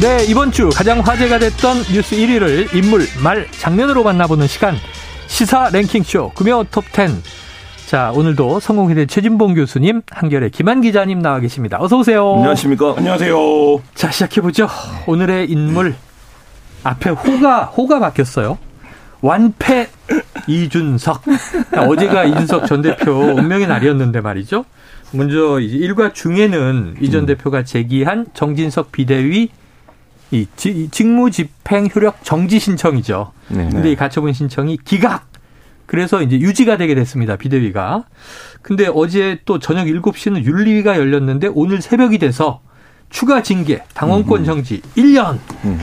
네, 이번 주 가장 화제가 됐던 뉴스 1위를 인물, 말, 장면으로 만나보는 시간. 시사 랭킹쇼 금요 톱10. 자, 오늘도 성공회대 최진봉 교수님, 한결의 김한 기자님 나와 계십니다. 어서 오세요. 안녕하십니까? 안녕하세요. 자, 시작해 보죠. 오늘의 인물 앞에 호가 호가 바뀌었어요. 완패 이준석. 어제가 이준석 전 대표 운명의 날이었는데 말이죠. 먼저 이제 일과 중에는 이 전 대표가 제기한 정진석 비대위 이 직무 집행 효력 정지 신청이죠. 네. 근데 이 가처분 신청이 기각. 그래서 이제 유지가 되게 됐습니다. 비대위가. 근데 어제 또 저녁 7시는 윤리위가 열렸는데 오늘 새벽이 돼서 추가 징계, 당원권 정지 1년. 음.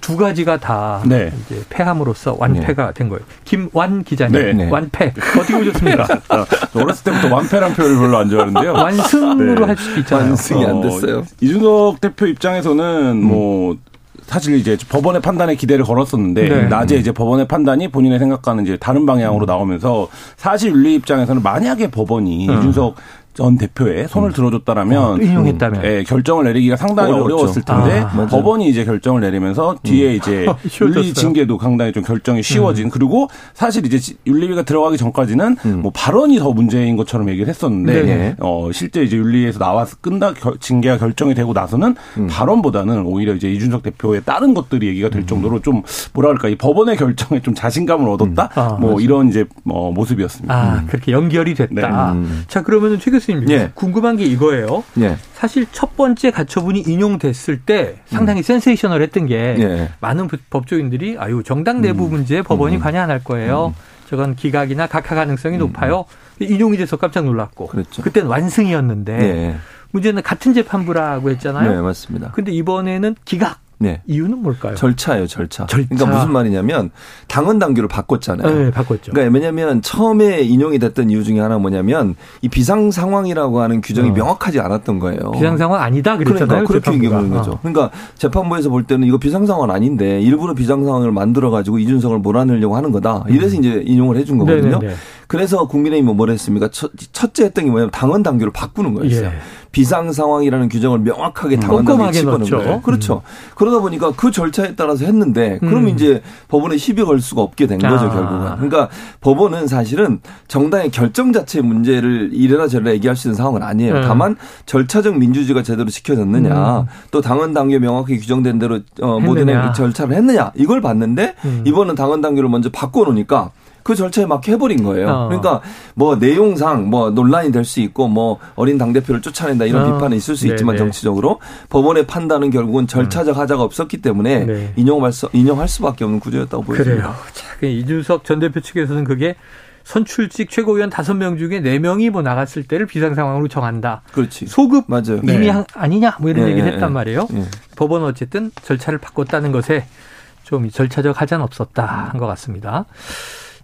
두 가지가 다 네. 이제 패함으로써 완패가 네. 된 거예요. 김완 기자님, 네. 네. 완패 어떻게 보셨습니까? 아, 어렸을 때부터 완패란 표현을 별로 안 좋아하는데요. 완승으로 네. 할 수도 있잖아요. 완승이 안 됐어요. 어, 이준석 대표 입장에서는 음. 뭐 사실 이제 법원의 판단에 기대를 걸었었는데 네. 낮에 이제 법원의 판단이 본인의 생각과는 이제 다른 방향으로 나오면서 사실 윤리 입장에서는 만약에 법원이 음. 이준석 전 대표의 손을 음. 들어줬다라면 어, 인용했다면 예, 결정을 내리기가 상당히. 어려웠을 텐데 아, 법원이 이제 결정을 내리면서 뒤에 음. 이제 윤리 징계도 상당히 좀 결정이 쉬워진 음. 그리고 사실 이제 윤리위가 들어가기 전까지는 음. 뭐 발언이 더 문제인 것처럼 얘기를 했었는데 네. 어 실제 이제 윤리에서 나와서 끝나 징계가 결정이 되고 나서는 음. 발언보다는 오히려 이제 이준석 대표의 다른 것들이 얘기가 될 음. 정도로 좀 뭐라 그럴까 이 법원의 결정에 좀 자신감을 얻었다 아, 뭐 맞아. 이런 이제 어, 모습이었습니다. 아 그렇게 연결이 됐다. 네. 자 그러면은 최 교수 교수님 예. 궁금한 게 이거예요. 예. 사실 첫 번째 가처분이 인용됐을 때 상당히 음. 센세이셔널했던 게 예. 많은 법조인들이 아유 정당 내부 음. 문제에 법원이 음. 관여 안 할 거예요. 음. 저건 기각이나 각하 가능성이 음. 높아요. 인용이 돼서 깜짝 놀랐고 그랬죠. 그때는 완승이었는데 예. 문제는 같은 재판부라고 했잖아요. 네, 맞습니다. 근데 이번에는 기각. 네. 이유는 뭘까요? 절차예요, 절차. 절차. 그러니까 무슨 말이냐면 당헌 당규를 바꿨잖아요. 네, 바꿨죠. 그러니까 왜냐하면 처음에 인용이 됐던 이유 중에 하나 뭐냐면 이 비상 상황이라고 하는 규정이 어. 명확하지 않았던 거예요. 비상 상황 아니다 그랬잖아요. 그러니까 그렇게 얘기하는 거죠. 어. 그러니까 재판부에서 볼 때는 이거 비상 상황 아닌데 일부러 비상 상황을 만들어 가지고 이준석을 몰아내려고 하는 거다. 이래서 음. 이제 인용을 해준 거거든요. 네네네. 그래서 국민의힘은 뭐 했습니까? 첫, 첫째 했던 게 뭐냐면 당헌 당규를 바꾸는 거였어요. 예. 비상 상황이라는 규정을 명확하게 당헌 당규에 집어넣은 거예요. 그렇죠. 음. 그러다 보니까 그 절차에 따라서 했는데 그럼 음. 이제 법원에 시비 걸 수가 없게 된 거죠, 아. 결국은. 그러니까 법원은 사실은 정당의 결정 자체 문제를 이래라 저래라 얘기할 수 있는 상황은 아니에요. 음. 다만 절차적 민주주의가 제대로 지켜졌느냐, 음. 또 당헌 당규에 명확히 규정된 대로 어, 모든 절차를 했느냐 이걸 봤는데 음. 이번은 당헌 당규를 먼저 바꿔 놓으니까 그 절차에 막 해버린 거예요. 어. 그러니까 뭐 내용상 뭐 논란이 될 수 있고 뭐 어린 당 대표를 쫓아낸다 이런 어. 비판이 있을 수 네네. 있지만 정치적으로 법원의 판단은 결국은 절차적 음. 하자가 없었기 때문에 네. 인용할, 수, 인용할 수밖에 없는 구조였다고 보여집니다. 그래요. 자, 그 이준석 전 대표 측에서는 그게 선출직 최고위원 다섯 명 중에 네명이뭐 나갔을 때를 비상 상황으로 정한다. 그렇지. 소급 맞아요. 이미 네. 아니냐 뭐 이런 네. 얘기를 했단 말이에요. 네. 법원은 어쨌든 절차를 바꿨다는 것에 좀 절차적 하자는 없었다 한 것 같습니다.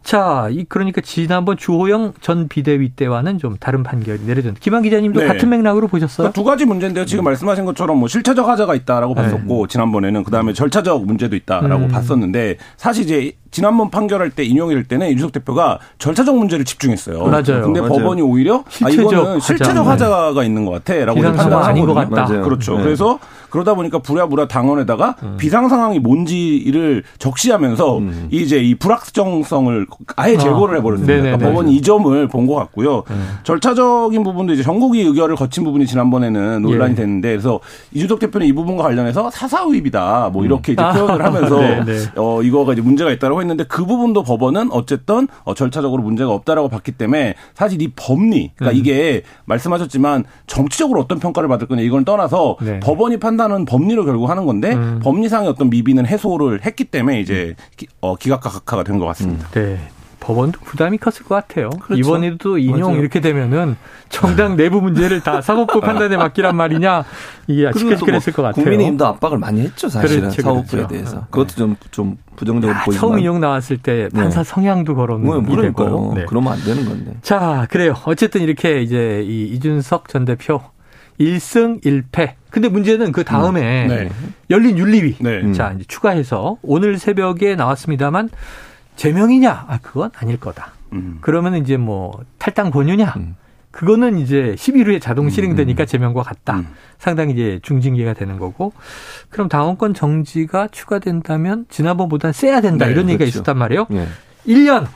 자, 이 그러니까 지난번 주호영 전 비대위 때와는 좀 다른 판결이 내려졌는데 김한 기자님도 네. 같은 맥락으로 보셨어요? 그러니까 두 가지 문제인데요. 지금 음. 말씀하신 것처럼 뭐 실체적 하자가 있다라고 네. 봤었고 지난번에는 그다음에 절차적 문제도 있다라고 음. 봤었는데 사실 이제 지난번 판결할 때 인용이 될 때는 이준석 대표가 절차적 문제를 집중했어요. 맞아요. 근데 맞아요. 법원이 오히려 아 이거는 실체적 하자가 네. 있는 것 같아라고 아닌 것 같다. 맞아요. 그렇죠. 네. 그래서 그러다 보니까 부랴부랴 당원에다가 음. 비상 상황이 뭔지를 적시하면서 음. 이제 이 불확정성을 아예 제거를 아. 해버렸습니다. 그러니까 법원이 이 점을 본 것 같고요. 음. 절차적인 부분도 이제 전국위 의결을 거친 부분이 지난번에는 논란이 예. 됐는데 그래서 이준석 대표는 이 부분과 관련해서 사사의입이다 뭐 이렇게 이제 아. 표현을 하면서 네, 네. 어 이거가 이제 문제가 있다라고 했는데 그 부분도 법원은 어쨌든 어 절차적으로 문제가 없다라고 봤기 때문에 사실 이 법리 그러니까 음. 이게 말씀하셨지만 정치적으로 어떤 평가를 받을 거냐 이걸 떠나서 네. 법원이 판단 판단은 법리로 결국 하는 건데 음. 법리상의 어떤 미비는 해소를 했기 때문에 이제 기, 어, 기각과 각하가 된 것 같습니다. 음. 네. 법원도 부담이 컸을 것 같아요. 그렇죠. 이번에도 인용 맞아요. 이렇게 되면은 정당 내부 문제를 다 사법부 판단에 맡기란 말이냐 이게 시끌시끌했을 것 같아요. 국민의힘도 압박을 많이 했죠 사실은 그렇죠, 사법부에 그렇죠. 대해서 네. 그것도 좀좀 부정적으로 보이지만 처음 인용 나왔을 때 네. 판사 네. 성향도 거론이 네, 되고 네. 그러면 안 되는 건데. 자 그래요. 어쨌든 이렇게 이제 이 이준석 전 대표 1승 1패. 근데 문제는 그 다음에 음. 네. 열린 윤리위. 네. 자, 이제 추가해서 오늘 새벽에 나왔습니다만 제명이냐? 아, 그건 아닐 거다. 음. 그러면 이제 뭐 탈당 권유냐? 음. 그거는 이제 10일 후에 자동 실행되니까 음. 제명과 같다. 음. 상당히 이제 중징계가 되는 거고. 그럼 당원권 정지가 추가된다면 지난번보다 세야 된다. 네, 이런 얘기가 그렇죠. 있었단 말이에요. 네. 1년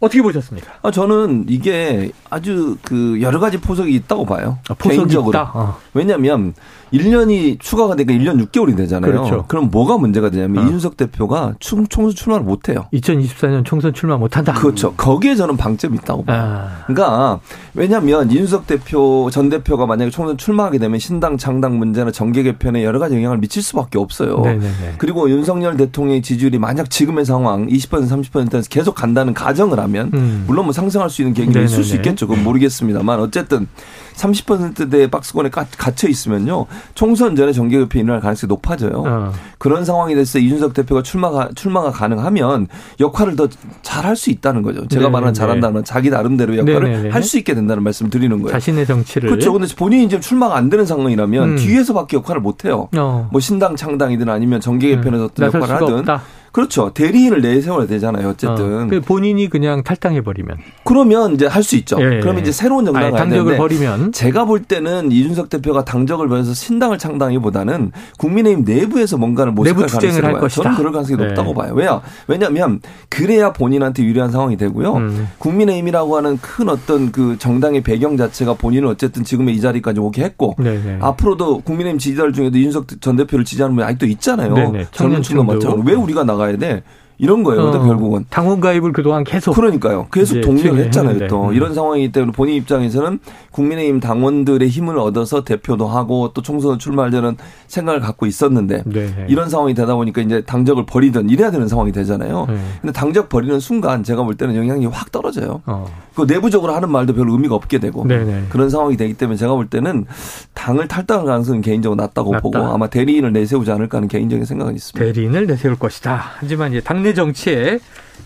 어떻게 보셨습니까? 아, 저는 이게 아주 그 여러 가지 포석이 있다고 봐요. 아, 포석이 개인적으로. 있다? 어. 왜냐하면 1년이 추가가 되니까 1년 6개월이 되잖아요. 그렇죠. 그럼 뭐가 문제가 되냐면 어. 이준석 대표가 총, 총선 출마를 못 해요. 2024년 총선 출마 못 한다. 그렇죠. 거기에 저는 방점이 있다고 봐요. 아. 그러니까 왜냐하면 이준석 대표 전 대표가 만약에 총선 출마하게 되면 신당 창당 문제나 정계 개편에 여러 가지 영향을 미칠 수밖에 없어요. 네네네. 그리고 윤석열 대통령의 지지율이 만약 지금의 상황 20% 30%에서 계속 간다는 가정을 하면 음. 물론 뭐 상승할 수 있는 계획이 있을 수 있겠죠. 그건 모르겠습니다만 어쨌든 30%대 박스권에 갇혀 있으면요. 총선 전에 정계개표 일어날 가능성이 높아져요. 어. 그런 상황이 됐을 때 이준석 대표가 출마가 출마가 가능하면 역할을 더 잘할 수 있다는 거죠. 제가 네네. 말하는 잘한다는 자기 나름대로 역할을 할 수 있게 된다는 말씀 을 드리는 거예요. 자신의 정치를 그렇죠. 근데 본인이 이제 출마가 안 되는 상황이라면 음. 뒤에서밖에 역할을 못 해요. 어. 뭐 신당 창당이든 아니면 정계개편에서 음. 어떤 역할을 하든 없다. 그렇죠. 대리인을 내세워야 되잖아요. 어쨌든. 어, 그 본인이 그냥 탈당해 버리면. 그러면 이제 할 수 있죠. 예, 그러면 이제 새로운 정당을 아니, 당적을 버리면. 제가 볼 때는 이준석 대표가 당적을 버려서 신당을 창당하기보다는 국민의힘 내부에서 뭔가를 모색할 가능성이 할 것이다. 저는 그럴 가능성이 네. 높다고 봐요. 왜요? 왜냐하면 그래야 본인한테 유리한 상황이 되고요. 음. 국민의힘이라고 하는 큰 어떤 그 정당의 배경 자체가 본인은 어쨌든 지금의 이 자리까지 오게 했고 네네. 네. 앞으로도 국민의힘 지지자들 중에도 이준석 전 대표를 지지하는 분이 아직도 있잖아요. 네네. 네. 젊은 층과 마찬가지로 왜 우리가 나가 나가야 돼. 이런 거예요. 어, 결국은 당원 가입을 그동안 계속 그러니까요. 계속 독려를 했잖아요. 또 음. 이런 상황이기 때문에 본인 입장에서는 국민의힘 당원들의 힘을 얻어서 대표도 하고 또 총선 출마하려는 생각을 갖고 있었는데 네. 이런 상황이 되다 보니까 이제 당적을 버리든 이래야 되는 상황이 되잖아요. 네. 근데 당적 버리는 순간 제가 볼 때는 영향이 확 떨어져요. 어. 그 내부적으로 하는 말도 별로 의미가 없게 되고 네네. 네. 그런 상황이 되기 때문에 제가 볼 때는 당을 탈당할 가능성은 개인적으로 낮다고 낮다. 보고 아마 대리인을 내세우지 않을까 하는 개인적인 생각은 있습니다. 대리인을 내세울 것이다. 하지만 이제 당내 정치에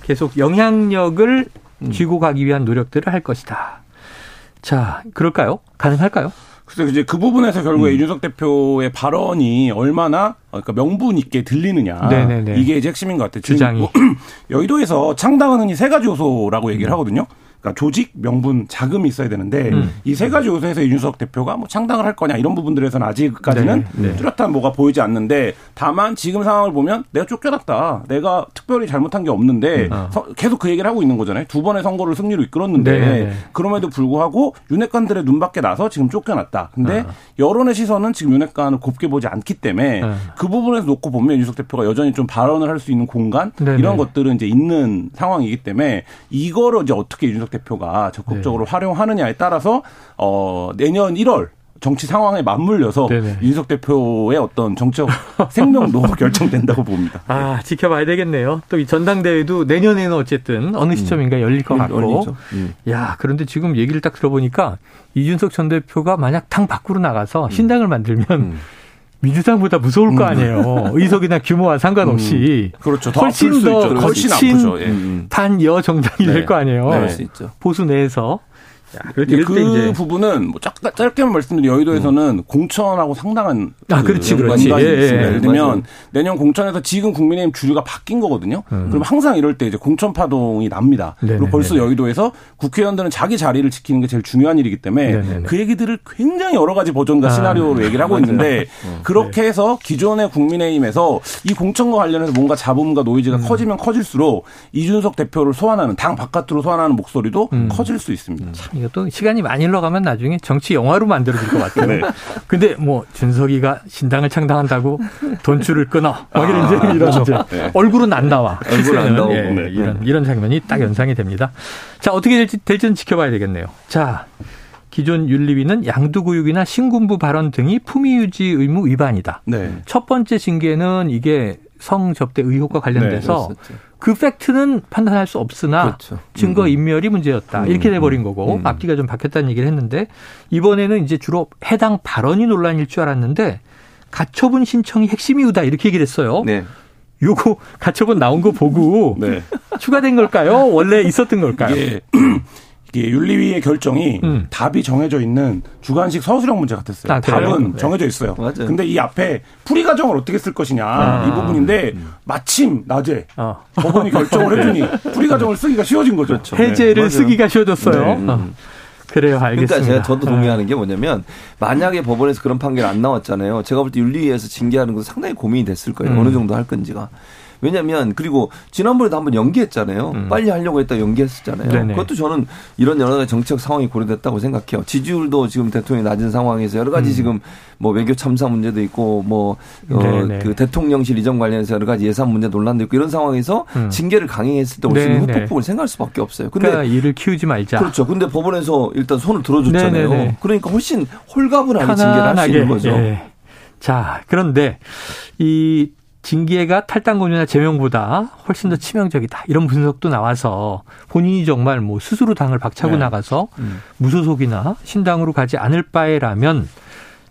계속 영향력을 음. 쥐고 가기 위한 노력들을 할 것이다. 자, 그럴까요? 가능할까요? 그래서 이제 그 부분에서 결국에 음. 이준석 대표의 발언이 얼마나 그러니까 명분 있게 들리느냐 네네네. 이게 이제 핵심인 것 같아요. 주장이 뭐 여의도에서 창당은 흔히 세 가지 요소라고 얘기를 음. 하거든요. 그러니까 조직, 명분, 자금이 있어야 되는데 음. 이세 가지 요소에서 이준석 대표가 뭐 창당을 할 거냐 이런 부분들에서는 아직까지는 네, 네. 뚜렷한 뭐가 보이지 않는데 다만 지금 상황을 보면 내가 쫓겨났다. 내가 특별히 잘못한 게 없는데 음. 계속 그 얘기를 하고 있는 거잖아요. 두 번의 선거를 승리로 이끌었는데 네, 네, 네. 그럼에도 불구하고 윤핵관들의 눈밖에 나서 지금 쫓겨났다. 근데 어. 여론의 시선은 지금 윤핵관을 곱게 보지 않기 때문에 어. 그 부분에서 놓고 보면 이준석 대표가 여전히 좀 발언을 할 수 있는 공간 네네. 이런 것들은 이제 있는 상황이기 때문에 이거를 이제 어떻게 이준석 대표가 적극적으로 네. 활용하느냐에 따라서 어 내년 1월 정치 상황에 맞물려서 네네. 윤석 대표의 어떤 정책 생명도 결정된다고 봅니다. 아 지켜봐야 되겠네요. 또 이 전당대회도 내년에는 어쨌든 어느 음. 시점인가 열릴 것 음, 같고. 음. 야 그런데 지금 얘기를 딱 들어보니까 이준석 전 대표가 만약 당 밖으로 나가서 음. 신당을 만들면. 음. 민주당보다 무서울 거 아니에요. 의석이나 규모와 상관없이. 음, 그렇죠. 더 훨씬 더 훨씬 아프죠. 예. 단여 정당이 네. 될거 아니에요. 네. 보수 내에서. 그 이제. 부분은 뭐 짧, 짧게만 말씀드리면 여의도에서는 음. 공천하고 상당한 아, 그 그렇지, 그렇지. 예, 예, 예를 들면 맞아요. 내년 공천에서 지금 국민의힘 주류가 바뀐 거거든요. 음. 그럼 항상 이럴 때 이제 공천 파동이 납니다. 네네, 그리고 벌써 네네. 여의도에서 국회의원들은 자기 자리를 지키는 게 제일 중요한 일이기 때문에 네네. 그 얘기들을 굉장히 여러 가지 버전과 아. 시나리오로 얘기를 하고 있는데 어, 그렇게 네. 해서 기존의 국민의힘에서 이 공천과 관련해서 뭔가 잡음과 노이즈가 음. 커지면 커질수록 이준석 대표를 소환하는 당 바깥으로 소환하는 목소리도 음. 커질 수 있습니다. 참 이것도 시간이 많이 흘러가면 나중에 정치 영화로 만들어질 것 같아요. 네. 근데 뭐 준석이가 신당을 창당한다고 돈줄을 끊어. 막 이런 아, 이제 이런 그렇죠. 이제 네. 얼굴은 안 나와. 얼굴은 안 나오고 예, 네. 이런 이런 장면이 딱 연상이 됩니다. 자 어떻게 될지 될지는 지켜봐야 되겠네요. 자 기존 윤리위는 양두구육이나 신군부 발언 등이 품위 유지 의무 위반이다. 네. 첫 번째 징계는 이게 성접대 의혹과 관련돼서 네, 그 팩트는 판단할 수 없으나 그렇죠. 증거 음. 인멸이 문제였다. 음. 이렇게 돼버린 거고 음. 앞뒤가 좀 바뀌었다는 얘기를 했는데 이번에는 이제 주로 해당 발언이 논란일 줄 알았는데 가처분 신청이 핵심 이유다 이렇게 얘기를 했어요. 네. 요거 가처분 나온 거 보고 네. 추가된 걸까요? 원래 있었던 걸까요? 예. 이게 윤리위의 결정이 음. 답이 정해져 있는 주관식 서술형 문제 같았어요. 아, 답은 네. 정해져 있어요. 맞아요. 근데 이 앞에 풀이 과정을 어떻게 쓸 것이냐 아. 이 부분인데 음. 마침 낮에 어. 법원이 결정을 해주니 풀이 과정을 쓰기가 쉬워진 거죠. 그렇죠. 해제를 네. 쓰기가 쉬워졌어요. 네. 어. 음. 그래요, 알겠습니다. 그러니까 제가 저도 동의하는 게 뭐냐면 만약에 법원에서 그런 판결이 안 나왔잖아요. 제가 볼 때 윤리위에서 징계하는 것도 상당히 고민이 됐을 거예요. 음. 어느 정도 할 건지가. 왜냐하면 그리고 지난번에도 한번 연기했잖아요. 음. 빨리 하려고 했다 연기했었잖아요. 네네. 그것도 저는 이런 여러 가지 정책 상황이 고려됐다고 생각해요. 지지율도 지금 대통령이 낮은 상황에서 여러 가지 음. 지금 뭐 외교 참사 문제도 있고 뭐그 어, 대통령실 이전 관련해서 여러 가지 예산 문제 논란도 있고 이런 상황에서 음. 징계를 강행했을 때 올 수 있는 후폭풍을 생각할 수밖에 없어요. 근데 그러니까 일을 키우지 말자. 그렇죠. 근데 법원에서 일단 손을 들어줬잖아요. 네네네. 그러니까 훨씬 홀가분하게 징계를 할 수 있는 거죠. 예. 자, 그런데 이 징계가 탈당권이나 제명보다 훨씬 더 치명적이다. 이런 분석도 나와서 본인이 정말 뭐 스스로 당을 박차고 네. 나가서 음. 무소속이나 신당으로 가지 않을 바에라면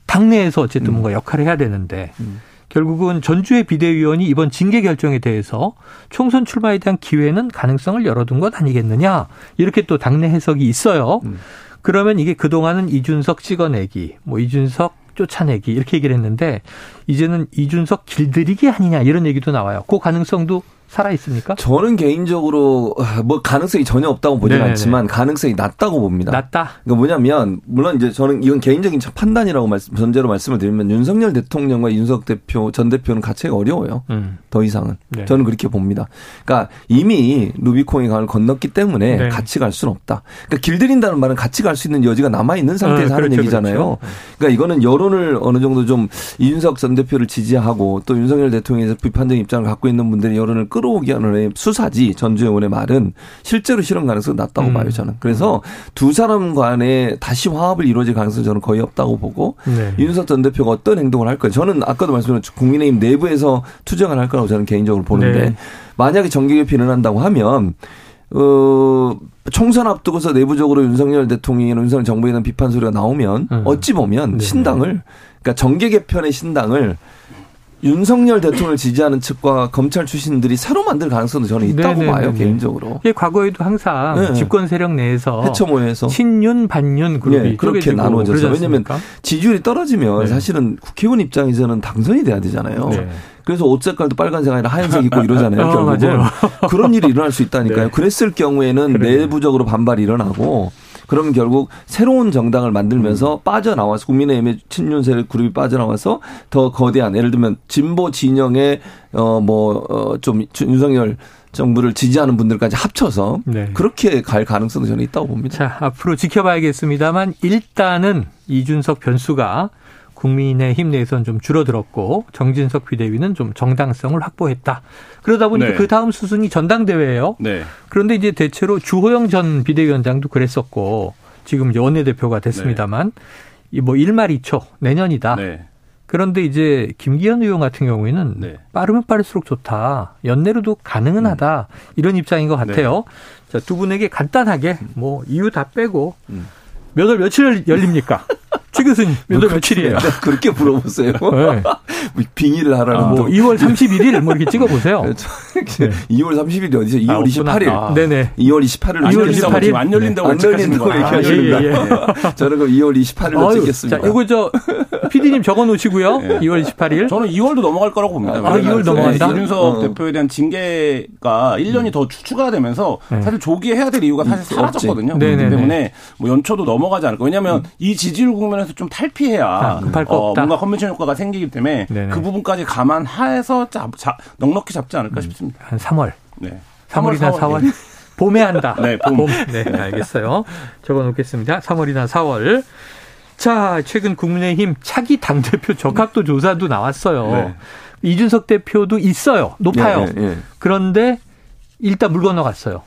당내에서 어쨌든 음. 뭔가 역할을 해야 되는데 음. 결국은 전주의 비대위원이 이번 징계 결정에 대해서 총선 출마에 대한 기회는 가능성을 열어둔 것 아니겠느냐 이렇게 또 당내 해석이 있어요. 음. 그러면 이게 그동안은 이준석 찍어내기, 뭐 이준석 쫓아내기 이렇게 얘기를 했는데 이제는 이준석 길들이기 아니냐 이런 얘기도 나와요. 그 가능성도 살아 있습니까? 저는 개인적으로 뭐 가능성이 전혀 없다고 보지는 않지만 가능성이 낮다고 봅니다. 낮다. 그러니까 뭐냐면 물론 이제 저는 이건 개인적인 판단이라고 말씀 전제로 말씀을 드리면 윤석열 대통령과 윤석 대표 전 대표는 같이 어려워요. 음. 더 이상은 네. 저는 그렇게 봅니다. 그러니까 이미 루비콘의 강을 건넜기 때문에 네. 같이 갈 수는 없다. 그러니까 길들인다는 말은 같이 갈 수 있는 여지가 남아 있는 상태에서 어, 하는 그렇죠, 얘기잖아요. 그렇죠. 그러니까 이거는 여론을 어느 정도 좀 이준석 전 대표를 지지하고 또 윤석열 대통령에서 비판적 입장을 갖고 있는 분들이 여론을 끌 끌어오기 하는 수사지 전주 의 원의 말은 실제로 실현 가능성이 낮다고 음. 봐요 저는. 그래서 두 사람 간에 다시 화합을 이루어질 가능성이 저는 거의 없다고 보고 네. 윤석 전 대표가 어떤 행동을 할 거예요. 저는 아까도 말씀드린 국민의힘 내부에서 투쟁을 할 거라고 저는 개인적으로 보는데 네. 만약에 정계 개편을 한다고 하면 어, 총선 앞두고서 내부적으로 윤석열 대통령이나 윤석열 정부에 대한 비판 소리가 나오면 음. 어찌 보면 네. 신당을 그러니까 정계 개편의 신당을 윤석열 대통령을 지지하는 측과 검찰 출신들이 새로 만들 가능성도 저는 있다고 네네네네. 봐요 개인적으로. 예, 과거에도 항상 네. 집권 세력 내에서 해처모에서 친윤 반윤 그룹이 네, 그렇게 나눠져서 왜냐하면 지지율이 떨어지면 네. 사실은 국회의원 입장에서는 당선이 돼야 되잖아요. 네. 그래서 옷 색깔도 빨간색 아니라 하얀색 입고 이러잖아요. 어, 결국은 그런 일이 일어날 수 있다니까요. 네. 그랬을 경우에는 그래요. 내부적으로 반발이 일어나고 그러면 결국 새로운 정당을 만들면서 음. 빠져나와서 국민의힘의 친윤 세력 그룹이 빠져나와서 더 거대한 예를 들면 진보 진영의 어뭐좀 어, 윤석열 정부를 지지하는 분들까지 합쳐서 네. 그렇게 갈 가능성도 저는 있다고 봅니다. 자, 앞으로 지켜봐야겠습니다만 일단은 이준석 변수가 국민의힘 내에서는 좀 줄어들었고 정진석 비대위는 좀 정당성을 확보했다. 그러다 보니까 네. 그 다음 수순이 전당대회예요. 네. 그런데 이제 대체로 주호영 전 비대위원장도 그랬었고 지금 이제 원내대표가 됐습니다만 네. 이뭐 일말이초 내년이다. 네. 그런데 이제 김기현 의원 같은 경우에는 네. 빠르면 빠를수록 좋다. 연내로도 가능은 음. 하다. 이런 입장인 것 같아요. 자, 두 분에게 간단하게 뭐 이유 다 빼고 음. 몇월 며칠 열립니까? 최 교수님, 몇 월 며칠이에요? 그렇게 물어보세요. 네. 뭐 빙의를 하라는. 아, 뭐 2월 31일 뭐 이렇게 찍어보세요. 네. 2월 30일이 어디죠? 2월 아, 28일. 아. 네네. 2월 28일. 2월 28일. 안 열린다고 안 열린다고 얘기하십니다. 예, 예, 예. 저는 그럼 2월 28일로 아유, 찍겠습니다. 자, 이거 저 PD님 적어 놓으시고요. 네. 2월 28일. 저는 2월도 넘어갈 거라고 봅니다. 아, 2월 넘어간다. 이준석 어. 대표에 대한 징계가 1년이 음. 더 추가되면서 네. 사실 조기에 해야 될 이유가 사실 사라졌거든요. 그렇기 때문에 뭐 연초도 넘어가지 않을까. 왜냐하면 음. 이 지지율 국면에서 좀 탈피해야 아, 어, 뭔가 컨벤션 효과가 생기기 때문에 네네. 그 부분까지 감안해서 잡, 잡, 넉넉히 잡지 않을까 음, 싶습니다. 한 3월. 네. 3월이나 4월. 4월. 봄에 한다. 네, 봄. 봄. 네, 알겠어요. 적어 놓겠습니다. 3월이나 4월. 자, 최근 국민의힘 차기 당대표 적합도 조사도 나왔어요. 네. 이준석 대표도 있어요. 높아요. 네, 네, 그런데 일단 물 건너갔어요.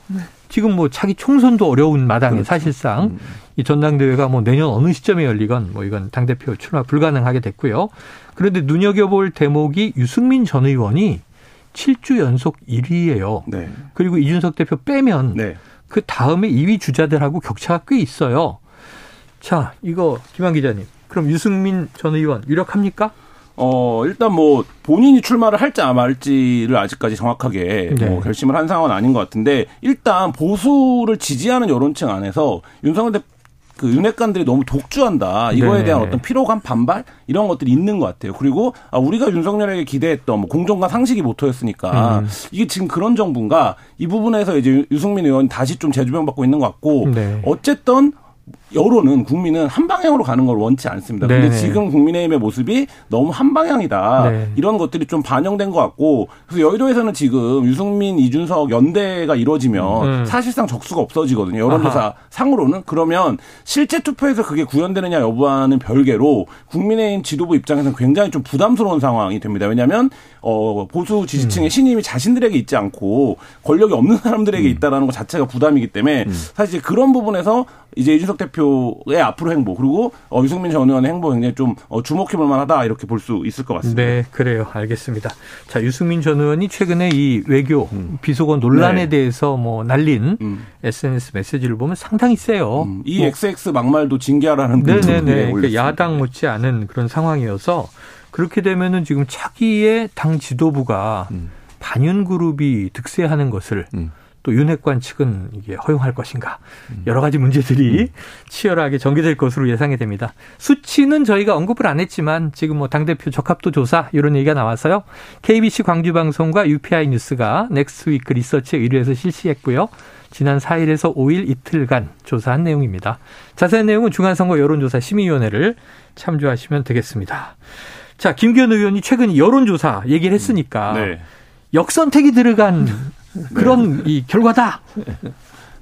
네. 지금 뭐 차기 총선도 어려운 마당에 그렇죠. 사실상 음. 이 전당대회가 뭐 내년 어느 시점에 열리건 뭐 이건 당대표 출마 불가능하게 됐고요. 그런데 눈여겨볼 대목이 유승민 전 의원이 7주 연속 1위예요. 네. 그리고 이준석 대표 빼면 네. 그 다음에 2위 주자들하고 격차가 꽤 있어요. 자, 이거 김한 기자님. 그럼 유승민 전 의원 유력합니까? 어, 일단 뭐 본인이 출마를 할지 안 할지를 아직까지 정확하게 네. 뭐 결심을 한 상황은 아닌 것 같은데 일단 보수를 지지하는 여론층 안에서 윤석열 대, 그 윤핵관들이 너무 독주한다. 이거에 네 대한 어떤 피로감, 반발 이런 것들이 있는 것 같아요. 그리고 아, 우리가 윤석열에게 기대했던 뭐 공정과 상식이 모토였으니까 음. 이게 지금 그런 정부인가 이 부분에서 이제 유승민 의원 다시 좀 재조명받고 있는 것 같고 네. 어쨌든 여론은 국민은 한 방향으로 가는 걸 원치 않습니다. 네 근데 지금 국민의힘의 모습이 너무 한 방향이다. 네. 이런 것들이 좀 반영된 것 같고 그래서 여의도에서는 지금 유승민, 이준석 연대가 이루어지면 음. 사실상 적수가 없어지거든요. 여론조사 아하. 상으로는 그러면 실제 투표에서 그게 구현되느냐 여부와는 별개로 국민의힘 지도부 입장에서는 굉장히 좀 부담스러운 상황이 됩니다. 왜냐하면 어, 보수 지지층의 음. 신임이 자신들에게 있지 않고 권력이 없는 사람들에게 음. 있다라는 것 자체가 부담이기 때문에 음. 사실 그런 부분에서 이제 이준석 대표의 앞으로 행보 그리고 어, 유승민 전 의원의 행보 굉장히 좀 어, 주목해볼 만하다 이렇게 볼 수 있을 것 같습니다. 네, 그래요. 알겠습니다. 자, 유승민 전 의원이 최근에 이 외교 음. 비속어 논란에 네. 대해서 뭐 날린 음. SNS 메시지를 보면 상당히 세요. 음. 이 뭐. XX 막말도 징계하라는 네네네. 그러니까 야당 못지 않은 그런 상황이어서 그렇게 되면은 지금 차기의 당 지도부가 음. 반윤 그룹이 득세하는 것을 음. 또 윤핵관 측은 이게 허용할 것인가 음. 여러 가지 문제들이 음. 치열하게 전개될 것으로 예상이 됩니다. 수치는 저희가 언급을 안 했지만 지금 뭐 당 대표 적합도 조사 이런 얘기가 나와서요. KBC 광주방송과 UPI 뉴스가 넥스위크 리서치에 의뢰해서 실시했고요. 지난 4일에서 5일 이틀간 조사한 내용입니다. 자세한 내용은 중앙선거 여론조사 심의위원회를 참조하시면 되겠습니다. 자, 김기현 의원이 최근 여론조사 얘기를 했으니까 네. 역선택이 들어간 그런 이 결과다.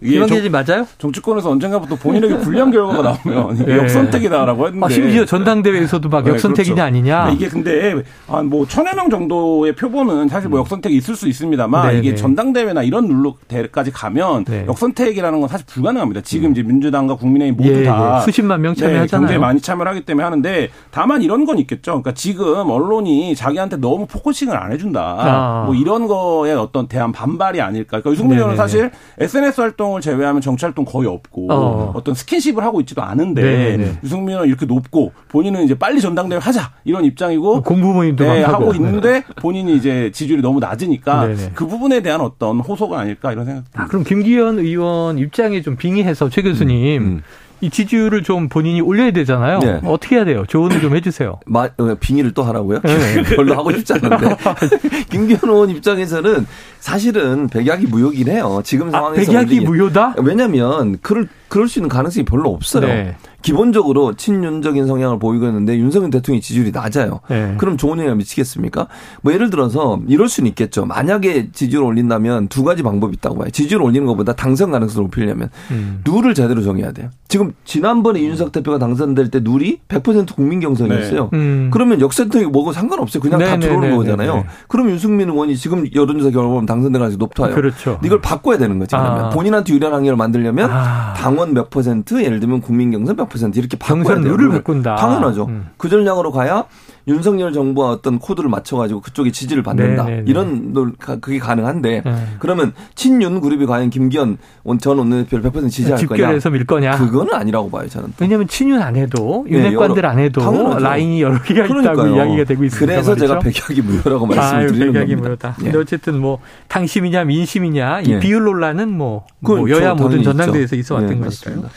이게 맞아요? 정치권에서 언젠가부터 본인에게 불리한 결과가 나오면 네. 역선택이다라고 했는데. 아, 심지어 전당대회에서도 막 네, 역선택이냐 그렇죠. 아니냐. 이게 근데 한뭐 천여 명 정도의 표본은 사실 뭐 음. 역선택이 있을 수 있습니다만 네, 이게 네. 전당대회나 이런 룰로까지 가면 네. 역선택이라는 건 사실 불가능합니다. 지금 음. 이제 민주당과 국민의힘 모두 예, 다 예. 수십만 명 참여하잖아요. 굉장히 많이 참여를 하기 때문에 하는데 다만 이런 건 있겠죠. 그러니까 지금 언론이 자기한테 너무 focusing을 안 해준다. 아. 뭐 이런 거에 어떤 대한 반발이 아닐까. 그러니까 유승민 의원은 사실 SNS 활동 활동을 제외하면 정치 활동 거의 없고 어. 떤 스킨십을 하고 있지도 않은데 네네. 유승민은 이렇게 높고 본인은 이제 빨리 전당대회 하자 이런 입장이고 공부모임도 네, 하고 있는데 본인이 이제 지지율이 너무 낮으니까 네네. 그 부분에 대한 어떤 호소가 아닐까 이런 생각. 아, 그럼 김기현 의원 입장에 좀 빙의해서 최 교수님. 음, 음. 이 지지율을 좀 본인이 올려야 되잖아요. 네. 어떻게 해야 돼요? 조언을 좀 해주세요. 마, 어, 빙의를 또 하라고요? 네. 별로 하고 싶지 않은데. 김기현 의원 입장에서는 사실은 백약이 무효긴 해요. 지금 아, 상황에서. 아, 백약이 무효다? 왜냐면, 그럴, 그럴 수 있는 가능성이 별로 없어요. 네. 기본적으로 친윤적인 성향을 보이고 있는데 윤석열 대통령이 지지율이 낮아요. 네. 그럼 좋은 영향 미치겠습니까? 뭐 예를 들어서 이럴 수는 있겠죠. 만약에 지지율 을 올린다면 두 가지 방법이 있다고 봐요. 지지율 을 올리는 것보다 당선 가능성을 높이려면 음. 룰을 제대로 정해야 돼요. 지금 지난번에 이준석 대표가 당선될 때 룰이 100% 국민 경선이었어요. 네. 음. 그러면 역선택이 뭐고 상관없어요. 그냥 네, 다 네, 들어오는 네, 거잖아요. 네, 그럼 윤승민 의원이 지금 여론조사 결과 보면 당선될 가능성이 높아요. 그렇죠. 이걸 바꿔야 되는. 그러면 아. 본인한테 유리한 환경을 만들려면 아. 당원 몇 퍼센트, 예를 들면 국민 경선 몇 퍼센트 이렇게 바꿔야 경선 룰을 바꾼다. 당연하죠. 음. 그 전략으로 가야 윤석열 정부와 어떤 코드를 맞춰가지고 그쪽에 지지를 받는다. 네네네. 네, 네. 이런 그게 가능한데 네. 그러면 친윤 그룹이 과연 김기현 전 원내대표를 100% 지지할 거냐? 집결해서 밀 거냐? 그거는 아니라고 봐요 저는. 왜냐하면 친윤 안 해도 윤핵관들 네, 안 해도 당연하죠. 라인이 여러 개가 그러니까요. 있다고 이야기가 되고 있습니다. 그래서 말이죠? 제가 백약이 무효라고 말씀을 드리는 백약이 겁니다. 무효다. 예. 근데 어쨌든 뭐 당심이냐 민심이냐 이 예. 비율 논란은 뭐, 뭐 여야 모든 전당대회에서 있어 왔던 예, 거니까요. 맞습니다.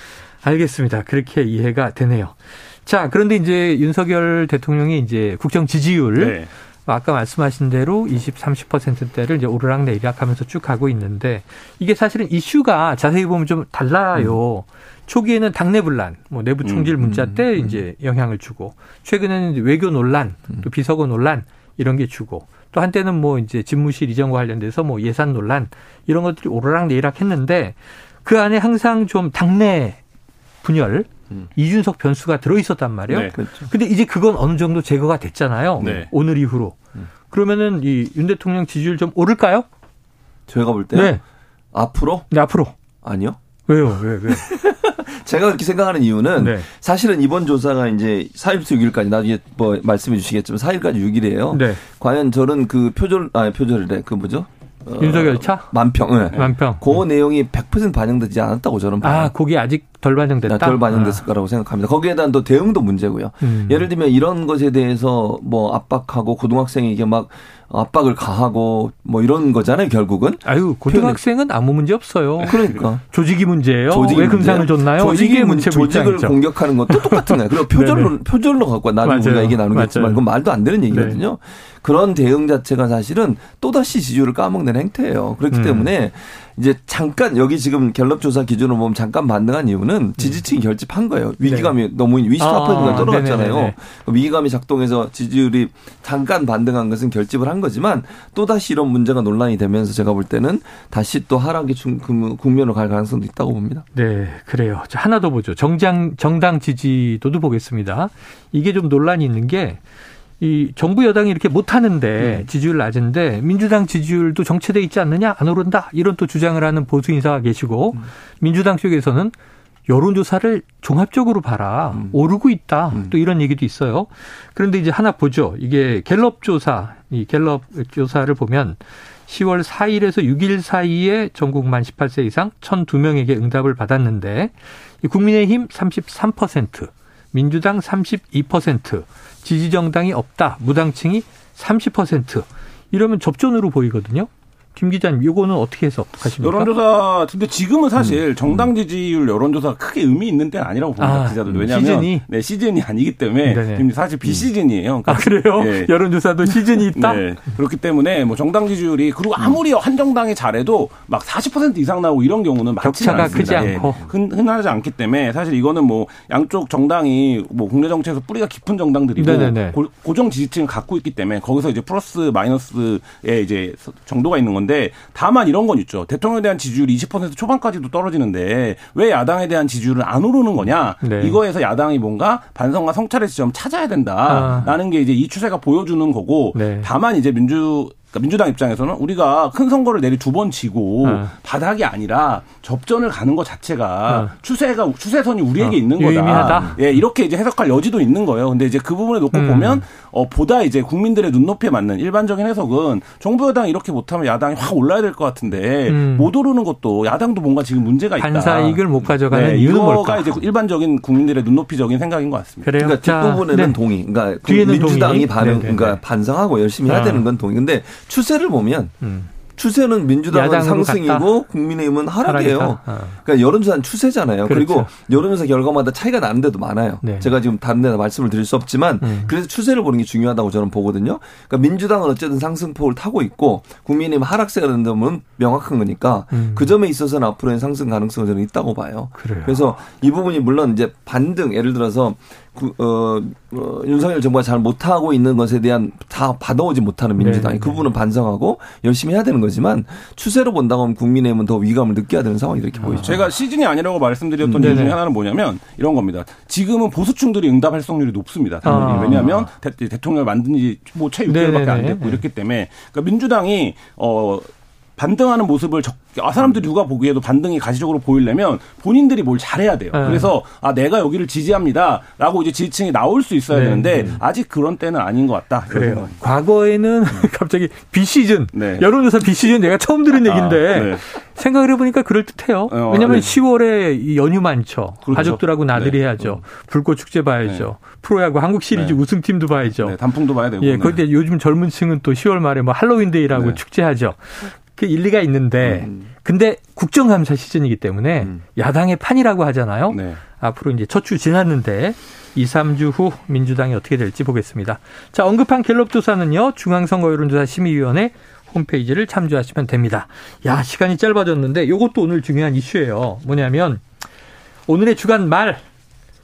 알겠습니다. 그렇게 이해가 되네요. 자, 그런데 이제 윤석열 대통령이 이제 국정 지지율 네. 아까 말씀하신 대로 20, 30%대를 이제 오르락 내리락 하면서 쭉 가고 있는데 이게 사실은 이슈가 자세히 보면 좀 달라요. 음. 초기에는 당내 분란, 뭐 내부 총질 음, 문자 음, 때 음, 이제 영향을 주고 최근에는 외교 논란, 또 음. 비서고 논란 이런 게 주고 또 한때는 뭐 이제 집무실 이전과 관련돼서 뭐 예산 논란 이런 것들이 오르락 내리락 했는데 그 안에 항상 좀 당내 분열 음. 이준석 변수가 들어 있었단 말이에요. 네. 그렇죠. 근데 이제 그건 어느 정도 제거가 됐잖아요. 네. 오늘 이후로. 음. 그러면은 이 윤 대통령 지지율 좀 오를까요? 제가 볼 때. 네. 앞으로? 네, 앞으로. 아니요. 왜요? 왜, 왜? 제가 그렇게 생각하는 이유는 네. 사실은 이번 조사가 이제 4일부터 6일까지 나중에 뭐 말씀해 주시겠지만 4일까지 6일이에요. 네. 과연 저는 그 표절, 아, 표절이래. 그 뭐죠? 어, 윤석열 차? 만평. 네. 만평. 그 음. 내용이 100% 반영되지 않았다고 저는 봐요. 아, 거기 아직 덜 반영됐다. 덜 반영됐을 아. 거라고 생각합니다. 거기에 대한 또 대응도 문제고요. 음. 예를 들면 이런 것에 대해서 뭐 압박하고 고등학생에게 막 압박을 가하고 뭐 이런 거잖아요, 결국은. 아유, 고등학생은 아무 문제 없어요. 그러니까. 조직이 문제예요. 조직이 왜 금상을 줬나요? 조직이 문제 조직을 공격하는 것도 똑같은 거예요. 그리고 표절로 표절로 갖고 나중에 우리가 얘기 나누겠지만 그건 말도 안 되는 얘기거든요. 네. 그런 대응 자체가 사실은 또 다시 지지율을 까먹는 행태예요. 그렇기 음. 때문에 이제 잠깐 여기 지금 갤럽 조사 기준으로 보면 잠깐 반등한 이유는 지지층이 결집한 거예요. 위기감이 네. 너무 24%가 아, 떨어졌잖아요. 위기감이 작동해서 지지율이 잠깐 반등한 것은 결집을 한 거지만 또 다시 이런 문제가 논란이 되면서 제가 볼 때는 다시 또 하락의 국면으로 갈 가능성도 있다고 봅니다. 네, 그래요. 하나 더 보죠. 정장 정당 지지도도 보겠습니다. 이게 좀 논란이 있는 게 이 정부 여당이 이렇게 못하는데 음. 지지율 낮은데 민주당 지지율도 정체돼 있지 않느냐 안 오른다 이런 또 주장을 하는 보수 인사가 계시고 음. 민주당 쪽에서는 여론조사를 종합적으로 봐라 음. 오르고 있다 음. 또 이런 얘기도 있어요. 그런데 이제 하나 보죠. 이게 갤럽 조사 이 갤럽 조사를 보면 10월 4일에서 6일 사이에 전국 만 18세 이상 1,002명에게 응답을 받았는데 국민의힘 33%, 민주당 32%, 지지정당이 없다. 무당층이 30% 이러면 접전으로 보이거든요. 김 기자님, 이거는 어떻게 해석하십니까? 여론조사, 근데 지금은 사실 음. 정당 지지율 여론조사 크게 의미 있는 때는 아니라고 봅니다. 아, 기자들. 왜냐하면 시즌이? 네, 시즌이 아니기 때문에 네네. 사실 비시즌이에요. 그러니까, 아, 그래요? 네. 여론조사도 시즌이 있다? 네. 그렇기 때문에 뭐 정당 지지율이 그리고 아무리 한 정당이 잘해도 막 40% 이상 나오고 이런 경우는 격차가 크지 예. 않고 흔, 흔하지 않기 때문에 사실 이거는 뭐 양쪽 정당이 뭐 국내 정치에서 뿌리가 깊은 정당들이고 고, 고정 지지층을 갖고 있기 때문에 거기서 이제 플러스 마이너스의 이제 정도가 있는 건데 건데 다만 이런 건 있죠. 대통령에 대한 지지율이 20% 초반까지도 떨어지는데 왜 야당에 대한 지지율은 안 오르는 거냐? 네. 이거에서 야당이 뭔가 반성과 성찰의 지점 찾아야 된다라는 아. 게 이제 이 추세가 보여주는 거고 네. 다만 이제 민주 그러니까 민주당 입장에서는 우리가 큰 선거를 내리 두 번 지고 어. 바닥이 아니라 접전을 가는 것 자체가 어. 추세가 추세선이 우리에게 어. 있는 거다. 유의미하다. 예, 이렇게 이제 해석할 여지도 있는 거예요. 근데 이제 그 부분에 놓고 음. 보면 어 보다 이제 국민들의 눈높이에 맞는 일반적인 해석은 정부 여당이 이렇게 못하면 야당이 확 올라야 될 것 같은데 음. 못 오르는 것도 야당도 뭔가 지금 문제가 있다. 반사 이익을 못 가져가는 네, 이유는 뭘까? 이제 일반적인 국민들의 눈높이적인 생각인 것 같습니다. 그래요? 그러니까 뒷부분에는 네. 동의. 그러니까 민주당이 동의. 반응, 네, 네, 그러니까 네. 반성하고 열심히 해야 아. 되는 건 동의. 근데 추세를 보면 음. 추세는 민주당은 상승이고 갔다. 국민의힘은 하락이에요. 어. 그러니까 여론조사는 추세잖아요. 그렇죠. 그리고 여론조사 결과마다 차이가 나는 데도 많아요. 네. 제가 지금 다른 데다 말씀을 드릴 수 없지만 음. 그래서 추세를 보는 게 중요하다고 저는 보거든요. 그러니까 민주당은 어쨌든 상승폭을 타고 있고 국민의힘 하락세가 점은 명확한 거니까 음. 그 점에 있어서는 앞으로의 상승 가능성은 저는 있다고 봐요. 그래요. 그래서 이 부분이 물론 이제 반등 예를 들어서 어, 어, 윤석열 정부가 잘 못하고 있는 것에 대한 다 받아오지 못하는 민주당이 네, 그 부분은 반성하고 열심히 해야 되는 거지만 추세로 본다면 국민의힘은 더 위감을 느껴야 되는 상황이 이렇게 아. 보이죠. 제가 시즌이 아니라고 말씀드렸던 음, 중에 하나는 뭐냐면 이런 겁니다. 지금은 보수층들이 응답 활성률이 높습니다. 당연히. 아. 왜냐하면 대, 통령을 만든 지뭐최 6개월밖에 안 됐고 이렇기 때문에 그러니까 민주당이 어 반등하는 모습을 적, 아, 사람들이 누가 보기에도 반등이 가시적으로 보이려면 본인들이 뭘 잘해야 돼요. 네. 그래서 아 내가 여기를 지지합니다라고 이제 지지층이 나올 수 있어야 네. 되는데 네. 아직 그런 때는 아닌 것 같다. 그래요. 과거에는 갑자기 비 시즌 네. 여론조사 비 시즌 내가 처음 들은 아, 얘기인데 네. 생각을 해보니까 그럴 듯해요. 어, 왜냐하면 10월에 연휴 많죠. 그렇죠. 가족들하고 나들이 네. 해야죠. 불꽃 축제 봐야죠. 프로야구 한국 시리즈 우승팀도 봐야죠. 단풍도 봐야 되고. 예, 그런데 요즘 젊은층은 또 10월 말에 뭐 할로윈데이라고 축제하죠. 그 일리가 있는데 음. 근데 국정감사 시즌이기 때문에 음. 야당의 판이라고 하잖아요. 네. 앞으로 이제 첫 주 지났는데 2, 3주 후 민주당이 어떻게 될지 보겠습니다. 자, 언급한 갤럽 조사는요. 중앙선거 여론조사 심의위원회 홈페이지를 참조하시면 됩니다. 야, 시간이 짧아졌는데 이것도 오늘 중요한 이슈예요. 뭐냐면 오늘의 주간 말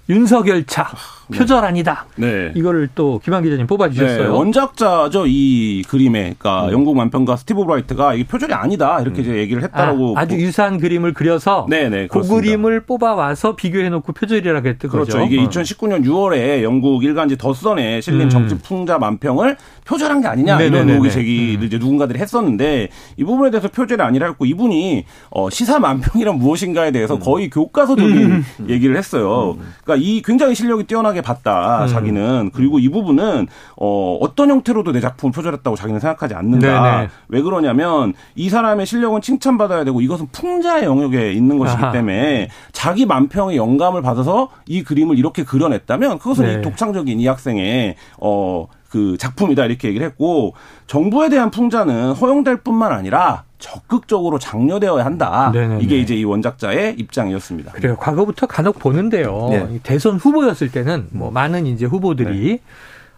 윤석열 차 네. 표절 아니다. 네. 이거를 또 김한 기자님 뽑아주셨어요. 네. 원작자죠 이 그림에, 그러니까 음. 영국 만평가 스티브 브라이트가 이게 표절이 아니다 이렇게 음. 이제 얘기를 했다라고. 아, 주 유사한 그림을 그려서 네네, 그 그림을 뽑아와서 비교해놓고 표절이라고 했던 그렇죠. 거죠. 이게 2019년 6월에 영국 일간지 더선에 실린 음. 정치 풍자 만평을 표절한 게 아니냐 네네네네. 이런 의혹이 제기를 음. 이제 누군가들이 했었는데 이 부분에 대해서 표절이 아니라 했고 이분이 어, 시사 만평이란 무엇인가에 대해서 음. 거의 교과서적인 얘기를 했어요. 그러니까 이 굉장히 실력이 뛰어나게 봤다 음. 자기는 그리고 이 부분은 어, 어떤 형태로도 내 작품을 표절했다고 자기는 생각하지 않는다. 네네. 왜 그러냐면 이 사람의 실력은 칭찬받아야 되고 이것은 풍자의 영역에 있는 것이기 아하. 때문에 자기 만평의 영감을 받아서 이 그림을 이렇게 그려냈다면 그것은 네. 이 독창적인 이 학생의 어. 그 작품이다 이렇게 얘기를 했고 정부에 대한 풍자는 허용될 뿐만 아니라 적극적으로 장려되어야 한다. 네네네. 이게 이제 이 원작자의 입장이었습니다. 그래요. 과거부터 간혹 보는데요. 네. 대선 후보였을 때는 뭐 많은 이제 후보들이 네.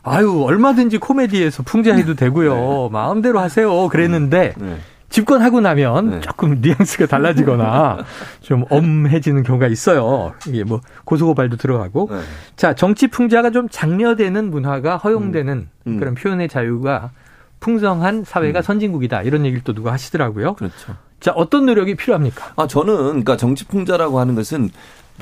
아유 얼마든지 코미디에서 풍자해도 되고요. 네. 마음대로 하세요. 그랬는데 네. 집권하고 나면 네. 조금 뉘앙스가 달라지거나 좀 엄해지는 경우가 있어요. 이게 뭐 고소고발도 들어가고. 네. 자 정치 풍자가 좀 장려되는 문화가 허용되는 음. 음. 그런 표현의 자유가 풍성한 사회가 음. 선진국이다 이런 얘기를 또 누가 하시더라고요. 그렇죠. 자 어떤 노력이 필요합니까? 아 저는 그러니까 정치 풍자라고 하는 것은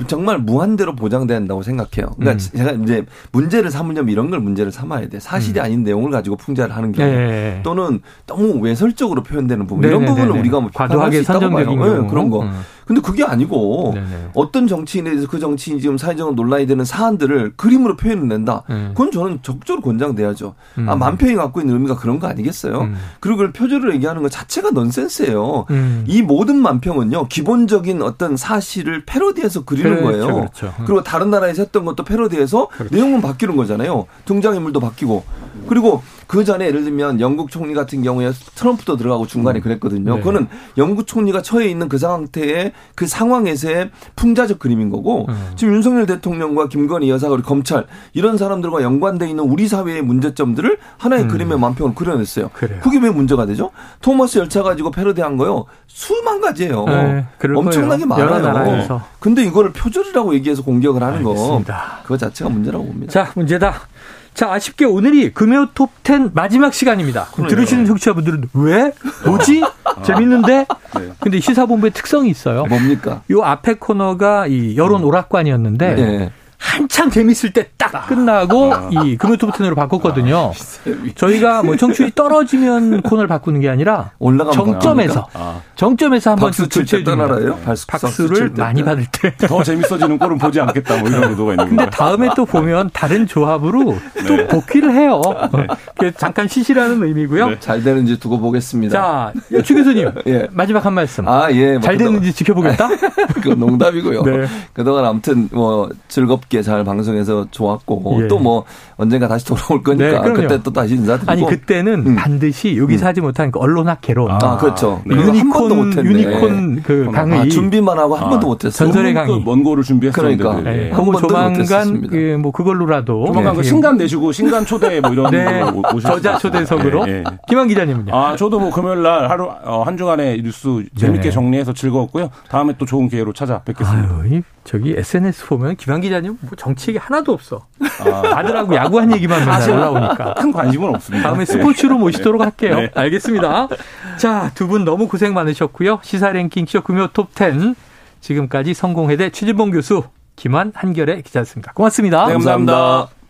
정말 무한대로 보장된다고 생각해요. 그러니까 음. 제가 이제 문제를 삼으려면 이런 걸 문제를 삼아야 돼. 사실이 음. 아닌 내용을 가지고 풍자를 하는 경우 네. 또는 너무 외설적으로 표현되는 부분 네. 이런 네, 부분은 네, 네. 우리가 뭐 과도하게 선정적인 네, 그런 거. 음. 근데 그게 아니고 네네. 어떤 정치인에 대해서 그 정치인이 지금 사회적으로 논란이 되는 사안들을 그림으로 표현을 낸다. 음. 그건 저는 적극적으로 권장돼야죠. 아, 음. 아, 만평이 갖고 있는 의미가 그런 거 아니겠어요? 음. 그리고 그걸 표절을 얘기하는 것 자체가 넌센스예요. 음. 이 모든 만평은요, 기본적인 어떤 사실을 패러디해서 그리는 그렇죠, 거예요. 그렇죠. 음. 그리고 다른 나라에서 했던 것도 패러디해서 그렇죠. 내용은 바뀌는 거잖아요. 등장인물도 바뀌고. 그리고 그 전에 예를 들면 영국 총리 같은 경우에 트럼프도 들어가고 중간에 음. 그랬거든요. 네. 그거는 영국 총리가 처해 있는 그 상태에 그 상황에서의 풍자적 그림인 거고 음. 지금 윤석열 대통령과 김건희 여사가 우리 검찰 이런 사람들과 연관돼 있는 우리 사회의 문제점들을 하나의 음. 그림의 만평을 그려냈어요. 그래요. 그게 왜 문제가 되죠? 토마스 열차 가지고 패러디한 거요. 수만 가지예요. 네, 엄청나게 거예요. 많아요. 근데 이거를 표절이라고 얘기해서 공격을 하는 알겠습니다. 거 그거 자체가 문제라고 봅니다. 자, 문제다. 자, 아쉽게 오늘이 금요 톱10 마지막 시간입니다. 그러네요. 들으시는 청취자분들은 왜? 뭐지? 재밌는데? 네. 근데 시사본부의 특성이 있어요. 뭡니까? 요 앞에 코너가 이 여론 오락관이었는데 네. 한참 재밌을 때 딱 끝나고 아. 이 금요토부텐으로 바꿨거든요. 아, 저희가 뭐 청취율이 떨어지면 코너를 바꾸는 게 아니라 정점에서 아. 정점에서 한번 주최해 주는 박수를 많이 받을 때 더 재밌어지는 꼴은 보지 않겠다 뭐 이런 의도가 있는 거예요. 근데 다음에 또 보면 다른 조합으로 또 네. 복귀를 해요. 네. 잠깐 쉬시라는 의미고요. 네. 잘 되는지 두고 보겠습니다. 자, 추 교수님 예. 마지막 한 말씀. 아 예. 뭐잘 되는지 지켜보겠다. 그 농담이고요. 네. 그동안 아무튼 뭐 즐겁 게 잘 방송해서 좋았고 예. 또뭐 언젠가 다시 돌아올 거니까 네, 그때 또 다시 인사드리고. 아니 그때는 음. 반드시 여기서 음. 하지 못한 그 언론학 개론. 아, 그렇죠. 네. 유니콘 유니콘 그 강의. 아, 준비만 하고 한 아, 번도 못했어요? 전설의 강의. 먼고를 준비했었는데 그러니까. 네. 한 번도 조만간 그 뭐 그걸로라도. 조만간 그 신간 내시고 신간 초대 뭐 이런 네. 저자 초대석으로. 네. 김한 기자님은요? 아 저도 뭐 금요일 날 하루 어, 한 주간의 뉴스 재밌게 네. 정리해서 즐거웠고요. 다음에 또 좋은 기회로 찾아뵙겠습니다. 아유, 저기 SNS 보면 김한 기자님 뭐 정치 얘기 하나도 없어 아. 아들하고 야구한 얘기만 맨날 올라오니까. 큰 관심은 없습니다. 다음에 스포츠로 네. 모시도록 할게요. 네. 알겠습니다. 자, 두 분 너무 고생 많으셨고요. 시사 랭킹 쇼 금요 톱10. 지금까지 성공회대 최진봉 교수, 김한 한결의 기자였습니다. 고맙습니다. 네, 감사합니다. 감사합니다.